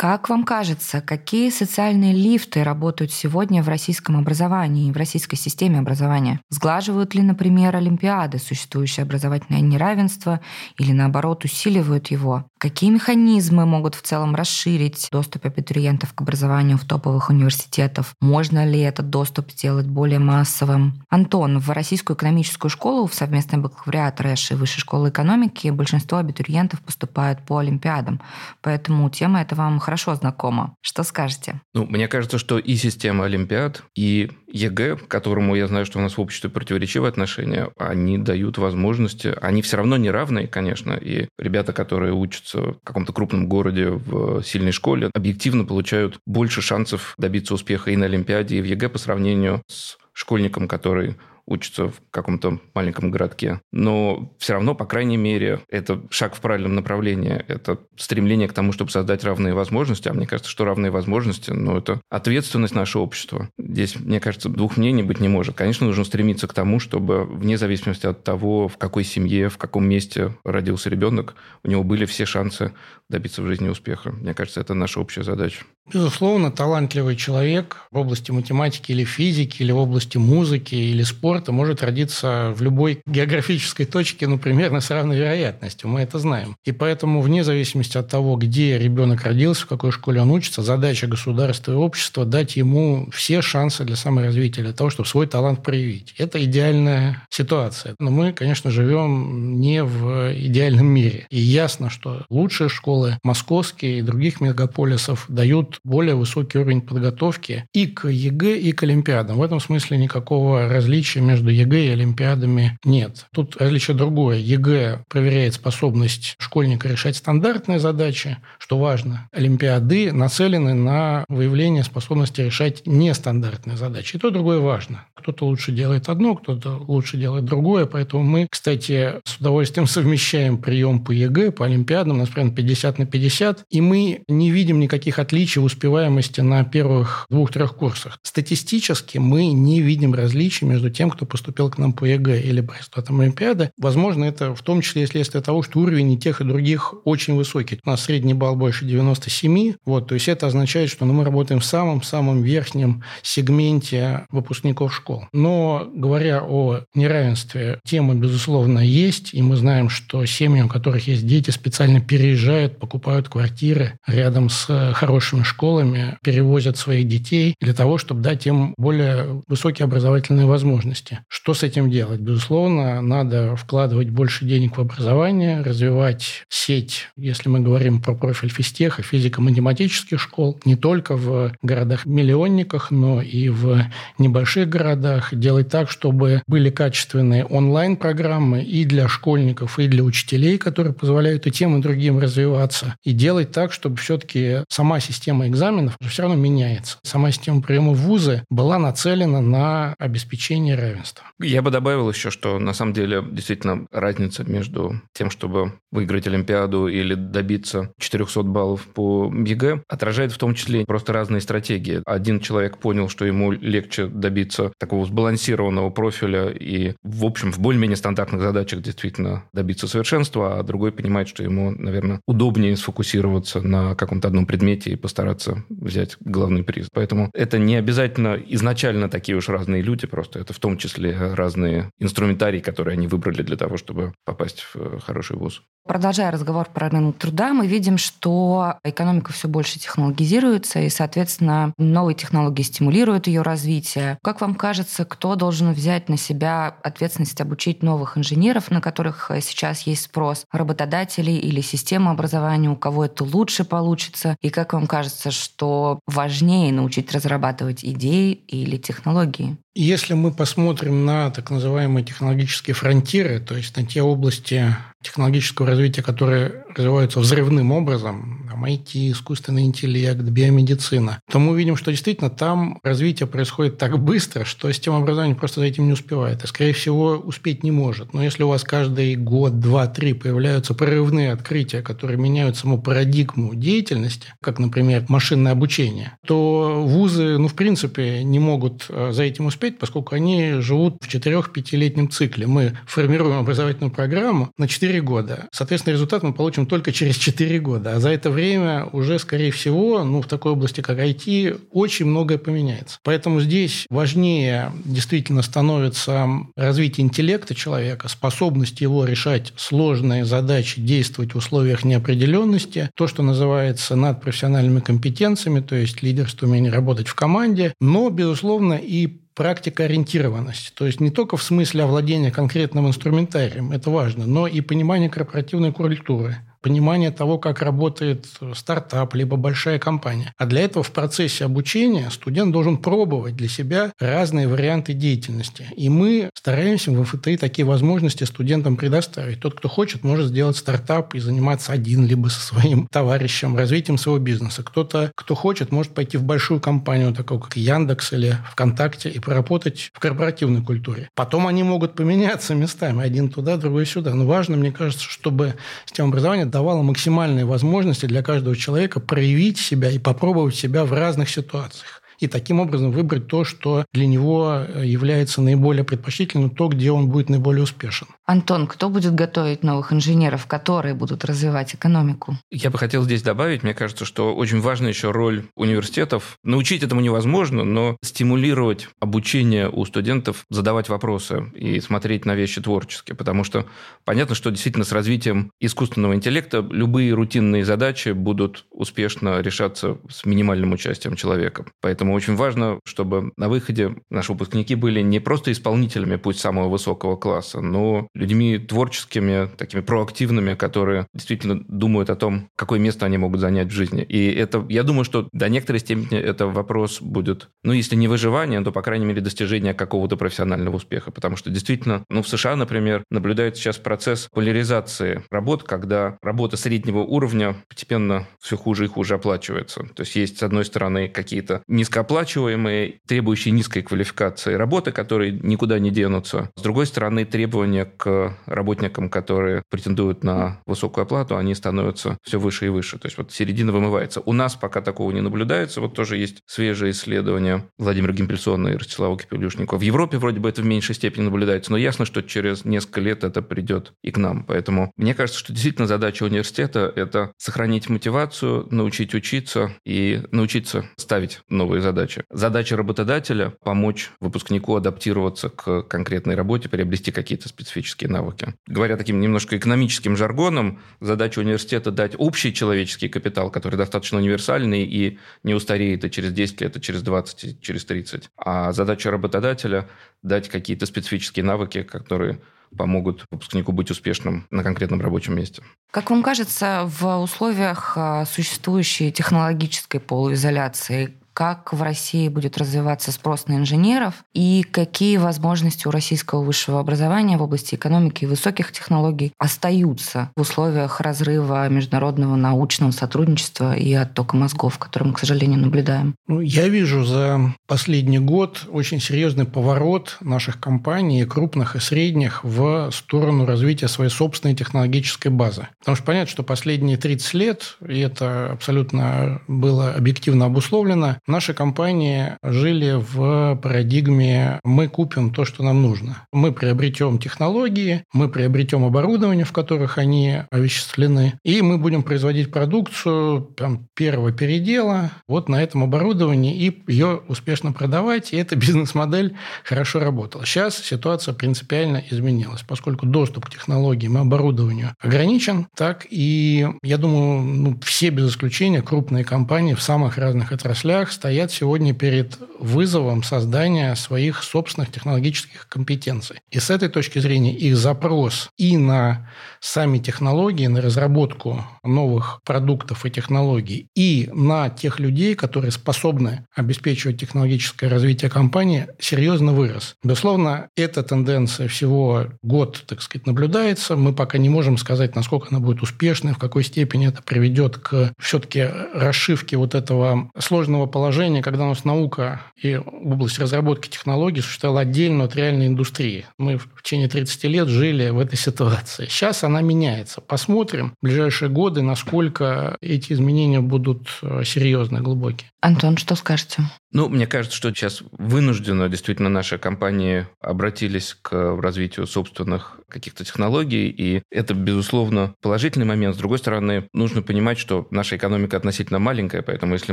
Как вам кажется, какие социальные лифты работают сегодня в российском образовании, в российской системе образования? Сглаживают ли, например, олимпиады существующее образовательное неравенство или, наоборот, усиливают его? Какие механизмы могут в целом расширить доступ абитуриентов к образованию в топовых университетах? Можно ли этот доступ сделать более массовым? Антон, в Российскую экономическую школу, в совместный бакалавриат РЭШ и Высшей школы экономики большинство абитуриентов поступают по олимпиадам. Поэтому тема эта вам хорошо знакома. Что скажете? Ну, мне кажется, что и система олимпиад, и ЕГЭ, которому я знаю, что у нас в обществе противоречивые отношения, они дают возможности, они все равно не равные, конечно, и ребята, которые учатся в каком-то крупном городе в сильной школе, объективно получают больше шансов добиться успеха и на Олимпиаде, и в ЕГЭ по сравнению с школьником, который учатся в каком-то маленьком городке. Но все равно, по крайней мере, это шаг в правильном направлении. Это стремление к тому, чтобы создать равные возможности. А мне кажется, что равные возможности, ну, это ответственность нашего общества. Здесь, мне кажется, двух мнений быть не может. Конечно, нужно стремиться к тому, чтобы вне зависимости от того, в какой семье, в каком месте родился ребенок, у него были все шансы добиться в жизни успеха. Мне кажется, это наша общая задача. Безусловно, талантливый человек в области математики или физики, или в области музыки или спорта может родиться в любой географической точке, ну, примерно с равной вероятностью. Мы это знаем. И поэтому, вне зависимости от того, где ребенок родился, в какой школе он учится, задача государства и общества дать ему все шансы для саморазвития, для того, чтобы свой талант проявить. Это идеальная ситуация. Но мы, конечно, живем не в идеальном мире. И ясно, что лучшие школы, московские и других мегаполисов, дают более высокий уровень подготовки и к ЕГЭ, и к Олимпиадам. В этом смысле никакого различия между ЕГЭ и Олимпиадами нет. Тут различие другое. ЕГЭ проверяет способность школьника решать стандартные задачи, что важно. Олимпиады нацелены на выявление способности решать нестандартные задачи. И то, другое важно. Кто-то лучше делает одно, кто-то лучше делает другое. Поэтому мы, кстати, с удовольствием совмещаем прием по ЕГЭ, по Олимпиадам, у нас примерно 50 на 50, и мы не видим никаких отличий успеваемости на первых двух-трех курсах. Статистически мы не видим различий между тем, кто поступил к нам по ЕГЭ или по результатам Олимпиады. Возможно, это в том числе следствие того, что уровень и тех, и других очень высокий. У нас средний балл больше 97. Вот, то есть это означает, что ну, мы работаем в самом-самом верхнем сегменте выпускников школ. Но говоря о неравенстве, тема, безусловно, есть. И мы знаем, что семьи, у которых есть дети, специально переезжают, покупают квартиры рядом с хорошими школами перевозят своих детей для того, чтобы дать им более высокие образовательные возможности. Что с этим делать? Безусловно, надо вкладывать больше денег в образование, развивать сеть, если мы говорим про профиль физтеха, физико-математических школ, не только в городах-миллионниках, но и в небольших городах, делать так, чтобы были качественные онлайн-программы и для школьников, и для учителей, которые позволяют и тем, и другим развиваться, и делать так, чтобы все-таки сама система экзаменов все равно меняется. Сама система приема в вузы была нацелена на обеспечение равенства. Я бы добавил еще, что на самом деле действительно разница между тем, чтобы выиграть Олимпиаду или добиться 400 баллов по ЕГЭ, отражает в том числе просто разные стратегии. Один человек понял, что ему легче добиться такого сбалансированного профиля и, в общем, в более-менее стандартных задачах действительно добиться совершенства, а другой понимает, что ему, наверное, удобнее сфокусироваться на каком-то одном предмете и постараться стараться взять главный приз. Поэтому это не обязательно изначально такие уж разные люди, просто это в том числе разные инструментарии, которые они выбрали для того, чтобы попасть в э, хороший вуз. Продолжая разговор про рынок труда, мы видим, что экономика все больше технологизируется, и, соответственно, новые технологии стимулируют ее развитие. Как вам кажется, кто должен взять на себя ответственность обучить новых инженеров, на которых сейчас есть спрос? Работодатели или система образования, у кого это лучше получится? И как вам кажется, что важнее научить разрабатывать идеи или технологии? Если мы посмотрим на так называемые технологические фронтиры, то есть на те области технологического развития, которые развиваются взрывным образом, там IT, искусственный интеллект, биомедицина, то мы увидим, что действительно там развитие происходит так быстро, что система образования просто за этим не успевает. И, скорее всего, успеть не может. Но если у вас каждый год, два, три появляются прорывные открытия, которые меняют саму парадигму деятельности, как, например, машинное обучение, то вузы, ну, в принципе, не могут э, за этим успеть, поскольку они живут в 4-5-летнем цикле. Мы формируем образовательную программу на 4 года. Соответственно, результат мы получим только через 4 года. А за это время время уже, скорее всего, ну, в такой области, как IT, очень многое поменяется. Поэтому здесь важнее действительно становится развитие интеллекта человека, способность его решать сложные задачи, действовать в условиях неопределенности, то, что называется надпрофессиональными компетенциями, то есть лидерство, умение работать в команде, но, безусловно, и практика ориентированности. То есть не только в смысле овладения конкретным инструментарием, это важно, но и понимание корпоративной культуры понимание того, как работает стартап, либо большая компания. А для этого в процессе обучения студент должен пробовать для себя разные варианты деятельности. И мы стараемся в МФТИ такие возможности студентам предоставить. Тот, кто хочет, может сделать стартап и заниматься один, либо со своим товарищем, развитием своего бизнеса. Кто-то, кто хочет, может пойти в большую компанию, такую как Яндекс или ВКонтакте, и поработать в корпоративной культуре. Потом они могут поменяться местами. Один туда, другой сюда. Но важно, мне кажется, чтобы система образования давала максимальные возможности для каждого человека проявить себя и попробовать себя в разных ситуациях и таким образом выбрать то, что для него э, является наиболее предпочтительным, то, где он будет наиболее успешен. Антон, кто будет готовить новых инженеров, которые будут развивать экономику? Я бы хотел здесь добавить, мне кажется, что очень важна еще роль университетов. Научить этому невозможно, но стимулировать обучение у студентов, задавать вопросы и смотреть на вещи творчески, потому что понятно, что действительно с развитием искусственного интеллекта любые рутинные задачи будут успешно решаться с минимальным участием человека. Поэтому Поэтому очень важно, чтобы на выходе наши выпускники были не просто исполнителями, пусть самого высокого класса, но людьми творческими, такими проактивными, которые действительно думают о том, какое место они могут занять в жизни. И это, я думаю, что до некоторой степени это вопрос будет, ну, если не выживание, то, по крайней мере, достижение какого-то профессионального успеха. Потому что действительно, ну, в США, например, наблюдается сейчас процесс поляризации работ, когда работа среднего уровня постепенно все хуже и хуже оплачивается. То есть есть, с одной стороны, какие-то низко низкооплачиваемые, требующие низкой квалификации работы, которые никуда не денутся. С другой стороны, требования к работникам, которые претендуют на высокую оплату, они становятся все выше и выше. То есть вот середина вымывается. У нас пока такого не наблюдается. Вот тоже есть свежие исследования Владимира Гимпельсона и Ростислава Кипелюшникова. В Европе вроде бы это в меньшей степени наблюдается, но ясно, что через несколько лет это придет и к нам. Поэтому мне кажется, что действительно задача университета – это сохранить мотивацию, научить учиться и научиться ставить новые задачи задача. Задача работодателя – помочь выпускнику адаптироваться к конкретной работе, приобрести какие-то специфические навыки. Говоря таким немножко экономическим жаргоном, задача университета – дать общий человеческий капитал, который достаточно универсальный и не устареет и через 10 лет, и через 20, и через 30. А задача работодателя – дать какие-то специфические навыки, которые помогут выпускнику быть успешным на конкретном рабочем месте. Как вам кажется, в условиях а, существующей технологической полуизоляции, как в России будет развиваться спрос на инженеров и какие возможности у российского высшего образования в области экономики и высоких технологий остаются в условиях разрыва международного научного сотрудничества и оттока мозгов, который мы, к сожалению, наблюдаем? Ну, я вижу за последний год очень серьезный поворот наших компаний, крупных и средних, в сторону развития своей собственной технологической базы. Потому что понятно, что последние 30 лет, и это абсолютно было объективно обусловлено, Наши компании жили в парадигме «мы купим то, что нам нужно». Мы приобретем технологии, мы приобретем оборудование, в которых они овеществлены, и мы будем производить продукцию там, первого передела вот на этом оборудовании и ее успешно продавать, и эта бизнес-модель хорошо работала. Сейчас ситуация принципиально изменилась, поскольку доступ к технологиям и оборудованию ограничен, так и, я думаю, ну, все без исключения крупные компании в самых разных отраслях стоят сегодня перед вызовом создания своих собственных технологических компетенций. И с этой точки зрения их запрос и на сами технологии, на разработку новых продуктов и технологий, и на тех людей, которые способны обеспечивать технологическое развитие компании, серьезно вырос. Безусловно, эта тенденция всего год, так сказать, наблюдается. Мы пока не можем сказать, насколько она будет успешной, в какой степени это приведет к все-таки расшивке вот этого сложного положения положение, когда у нас наука и область разработки технологий существовала отдельно от реальной индустрии. Мы в течение 30 лет жили в этой ситуации. Сейчас она меняется. Посмотрим в ближайшие годы, насколько эти изменения будут э, серьезные, глубокие. Антон, что скажете? Ну, мне кажется, что сейчас вынужденно действительно наши компании обратились к развитию собственных каких-то технологий, и это, безусловно, положительный момент. С другой стороны, нужно понимать, что наша экономика относительно маленькая, поэтому если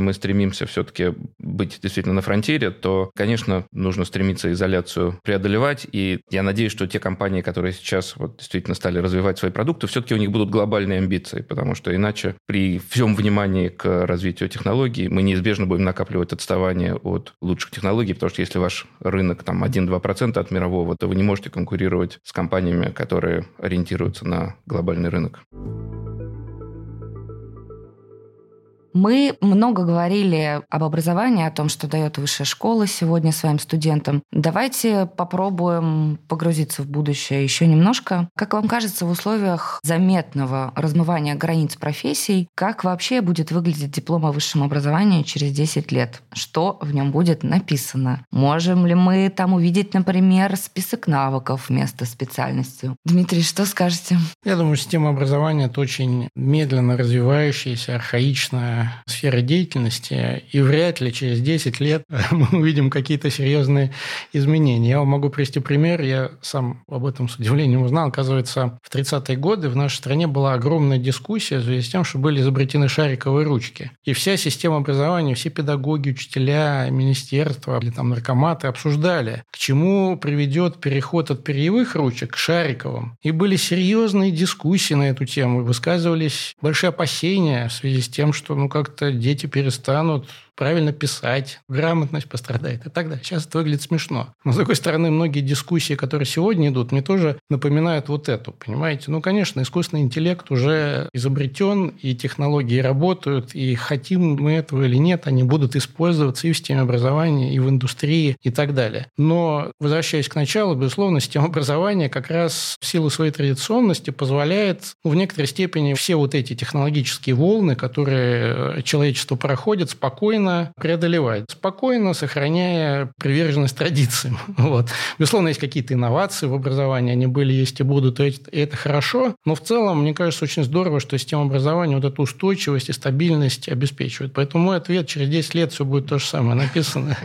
мы стремимся все-таки быть действительно на фронтире, то, конечно, нужно стремиться изоляцию преодолевать, и я надеюсь, что те компании, которые сейчас вот действительно стали развивать свои продукты, все-таки у них будут глобальные амбиции, потому что иначе при всем внимании к развитию технологий мы неизбежно будем накапливать отставание отставание от лучших технологий, потому что если ваш рынок там 1-2% от мирового, то вы не можете конкурировать с компаниями, которые ориентируются на глобальный рынок. Мы много говорили об образовании, о том, что дает высшая школа сегодня своим студентам. Давайте попробуем погрузиться в будущее еще немножко. Как вам кажется, в условиях заметного размывания границ профессий, как вообще будет выглядеть диплом о высшем образовании через 10 лет? Что в нем будет написано? Можем ли мы там увидеть, например, список навыков вместо специальности? Дмитрий, что скажете? Я думаю, система образования – это очень медленно развивающаяся, архаичная сферы деятельности, и вряд ли через 10 лет мы увидим какие-то серьезные изменения. Я вам могу привести пример. Я сам об этом с удивлением узнал. Оказывается, в 30-е годы в нашей стране была огромная дискуссия в связи с тем, что были изобретены шариковые ручки. И вся система образования, все педагоги, учителя, министерства или там наркоматы обсуждали, к чему приведет переход от перьевых ручек к шариковым. И были серьезные дискуссии на эту тему. Высказывались большие опасения в связи с тем, что ну, как-то дети перестанут правильно писать, грамотность пострадает и так далее. Сейчас это выглядит смешно. Но, с другой стороны, многие дискуссии, которые сегодня идут, мне тоже напоминают вот эту, понимаете? Ну, конечно, искусственный интеллект уже изобретен, и технологии работают, и хотим мы этого или нет, они будут использоваться и в системе образования, и в индустрии, и так далее. Но, возвращаясь к началу, безусловно, система образования как раз в силу своей традиционности позволяет ну, в некоторой степени все вот эти технологические волны, которые человечество проходит, спокойно спокойно преодолевать, спокойно сохраняя приверженность традициям. Вот. Безусловно, есть какие-то инновации в образовании, они были, есть и будут, и это хорошо, но в целом, мне кажется, очень здорово, что система образования вот эту устойчивость и стабильность обеспечивает. Поэтому мой ответ через 10 лет все будет то же самое написано.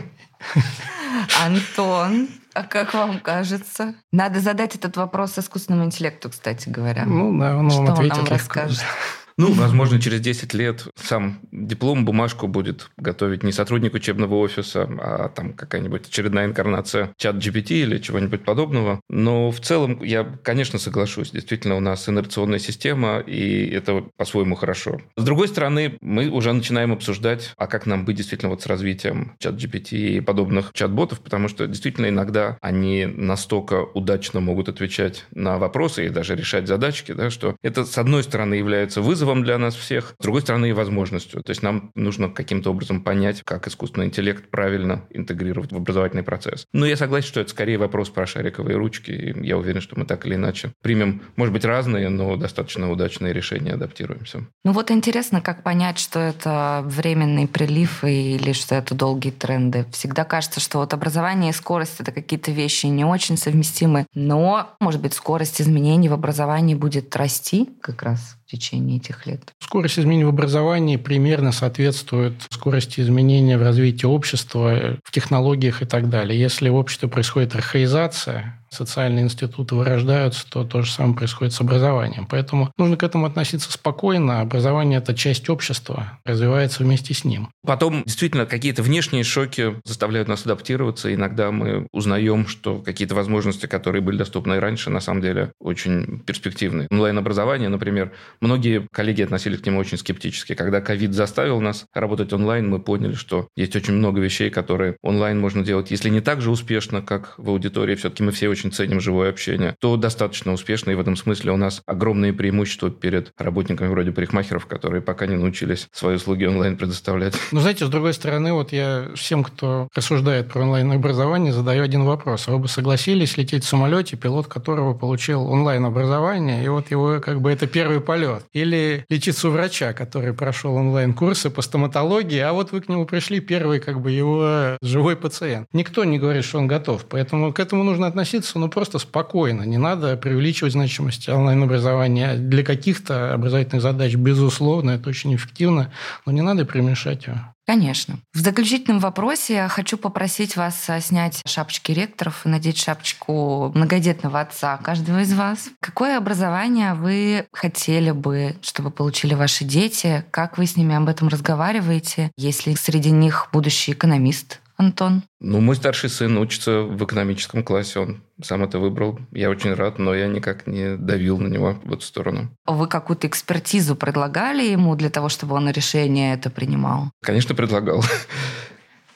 Антон, а как вам кажется? Надо задать этот вопрос искусственному интеллекту, кстати говоря. Ну да, он вам ответит он нам расскажет. Ну, возможно, через 10 лет сам диплом, бумажку будет готовить не сотрудник учебного офиса, а там какая-нибудь очередная инкарнация чат GPT или чего-нибудь подобного. Но в целом я, конечно, соглашусь. Действительно, у нас инерционная система, и это по-своему хорошо. С другой стороны, мы уже начинаем обсуждать, а как нам быть действительно вот с развитием чат GPT и подобных чат-ботов, потому что действительно иногда они настолько удачно могут отвечать на вопросы и даже решать задачки, да, что это, с одной стороны, является вызовом, вызовом для нас всех, с другой стороны и возможностью. То есть нам нужно каким-то образом понять, как искусственный интеллект правильно интегрировать в образовательный процесс. Но я согласен, что это скорее вопрос про шариковые ручки. И я уверен, что мы так или иначе примем, может быть, разные, но достаточно удачные решения, адаптируемся. Ну вот интересно, как понять, что это временный прилив или что это долгие тренды. Всегда кажется, что вот образование и скорость — это какие-то вещи не очень совместимы, но, может быть, скорость изменений в образовании будет расти как раз течение этих лет? Скорость изменений в образовании примерно соответствует скорости изменения в развитии общества, в технологиях и так далее. Если в обществе происходит архаизация, социальные институты вырождаются, то то же самое происходит с образованием. Поэтому нужно к этому относиться спокойно. Образование – это часть общества, развивается вместе с ним. Потом действительно какие-то внешние шоки заставляют нас адаптироваться. Иногда мы узнаем, что какие-то возможности, которые были доступны раньше, на самом деле очень перспективны. Онлайн-образование, например, многие коллеги относились к нему очень скептически. Когда ковид заставил нас работать онлайн, мы поняли, что есть очень много вещей, которые онлайн можно делать, если не так же успешно, как в аудитории. Все-таки мы все очень очень ценим живое общение, то достаточно успешно, и в этом смысле у нас огромные преимущества перед работниками вроде парикмахеров, которые пока не научились свои услуги онлайн предоставлять. Ну, знаете, с другой стороны, вот я всем, кто рассуждает про онлайн-образование, задаю один вопрос. А вы бы согласились лететь в самолете, пилот которого получил онлайн-образование, и вот его как бы это первый полет? Или лечиться у врача, который прошел онлайн-курсы по стоматологии, а вот вы к нему пришли первый как бы его живой пациент. Никто не говорит, что он готов. Поэтому к этому нужно относиться относиться ну, просто спокойно. Не надо преувеличивать значимость онлайн-образования. Для каких-то образовательных задач, безусловно, это очень эффективно, но не надо перемешать его. Конечно. В заключительном вопросе я хочу попросить вас э, снять шапочки ректоров и надеть шапочку многодетного отца каждого из вас. Какое образование вы хотели бы, чтобы получили ваши дети? Как вы с ними об этом разговариваете? Есть ли среди них будущий экономист? Антон? Ну, мой старший сын учится в экономическом классе, он сам это выбрал. Я очень рад, но я никак не давил на него в эту сторону. Вы какую-то экспертизу предлагали ему для того, чтобы он решение это принимал? Конечно, предлагал.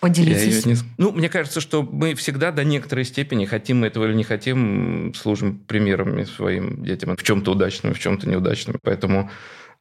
Поделитесь. Не... Ну, мне кажется, что мы всегда до некоторой степени, хотим мы этого или не хотим, служим примерами своим детям в чем-то удачным, в чем-то неудачным. Поэтому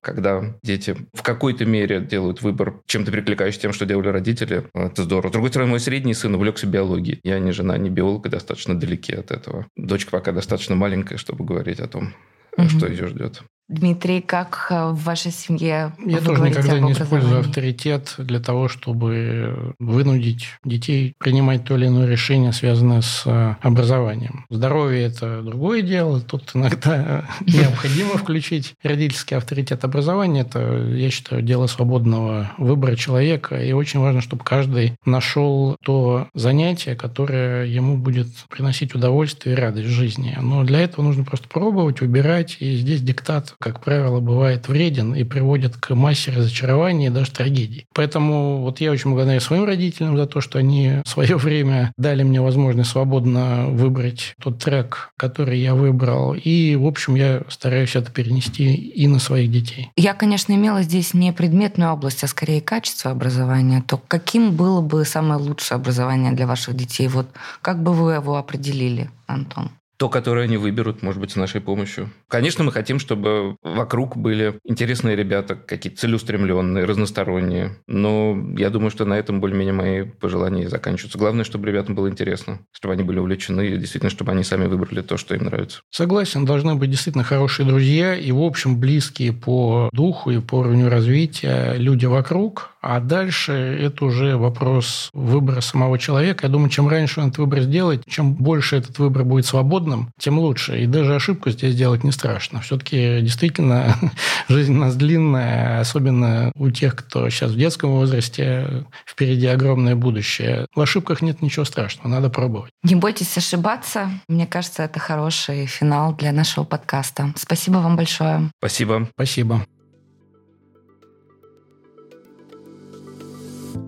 когда дети в какой-то мере делают выбор, чем-то перекликающий тем, что делали родители, это здорово. С другой стороны, мой средний сын увлекся биологией. Я не жена, не биолог, и достаточно далеки от этого. Дочка пока достаточно маленькая, чтобы говорить о том, угу. что ее ждет. Дмитрий, как э, в вашей семье Я тоже никогда не использую авторитет для того, чтобы вынудить детей принимать то или иное решение, связанное с э, образованием. Здоровье – это другое дело. Тут иногда необходимо включить родительский авторитет. Образование – это, я считаю, дело свободного выбора человека. И очень важно, чтобы каждый нашел то занятие, которое ему будет приносить удовольствие и радость в жизни. Но для этого нужно просто пробовать, выбирать. И здесь диктат как правило, бывает вреден и приводит к массе разочарований и даже трагедий. Поэтому вот я очень благодарен своим родителям за то, что они в свое время дали мне возможность свободно выбрать тот трек, который я выбрал. И, в общем, я стараюсь это перенести и на своих детей. Я, конечно, имела здесь не предметную область, а скорее качество образования. То каким было бы самое лучшее образование для ваших детей? Вот как бы вы его определили, Антон? то, которое они выберут, может быть, с нашей помощью. Конечно, мы хотим, чтобы вокруг были интересные ребята, какие-то целеустремленные, разносторонние. Но я думаю, что на этом более-менее мои пожелания заканчиваются. Главное, чтобы ребятам было интересно, чтобы они были увлечены, и действительно, чтобы они сами выбрали то, что им нравится. Согласен, должны быть действительно хорошие друзья и, в общем, близкие по духу и по уровню развития люди вокруг, а дальше это уже вопрос выбора самого человека. Я думаю, чем раньше он этот выбор сделает, чем больше этот выбор будет свободным, тем лучше. И даже ошибку здесь делать не страшно. Все-таки действительно жизнь у нас длинная, особенно у тех, кто сейчас в детском возрасте, впереди огромное будущее. В ошибках нет ничего страшного, надо пробовать. Не бойтесь ошибаться. Мне кажется, это хороший финал для нашего подкаста. Спасибо вам большое. Спасибо. Спасибо.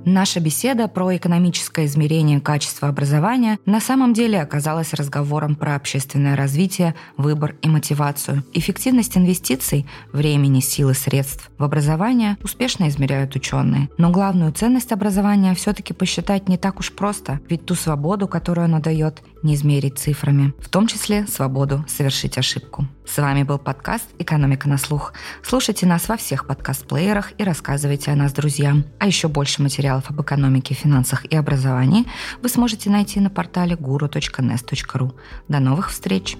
Наша беседа про экономическое измерение качества образования на самом деле оказалась разговором про общественное развитие, выбор и мотивацию. Эффективность инвестиций, времени, силы, средств в образование успешно измеряют ученые. Но главную ценность образования все-таки посчитать не так уж просто, ведь ту свободу, которую оно дает, не измерить цифрами, в том числе свободу совершить ошибку. С вами был подкаст «Экономика на слух». Слушайте нас во всех подкаст-плеерах и рассказывайте о нас друзьям. А еще больше материалов об экономике, финансах и образовании вы сможете найти на портале guru.nest.ru. До новых встреч!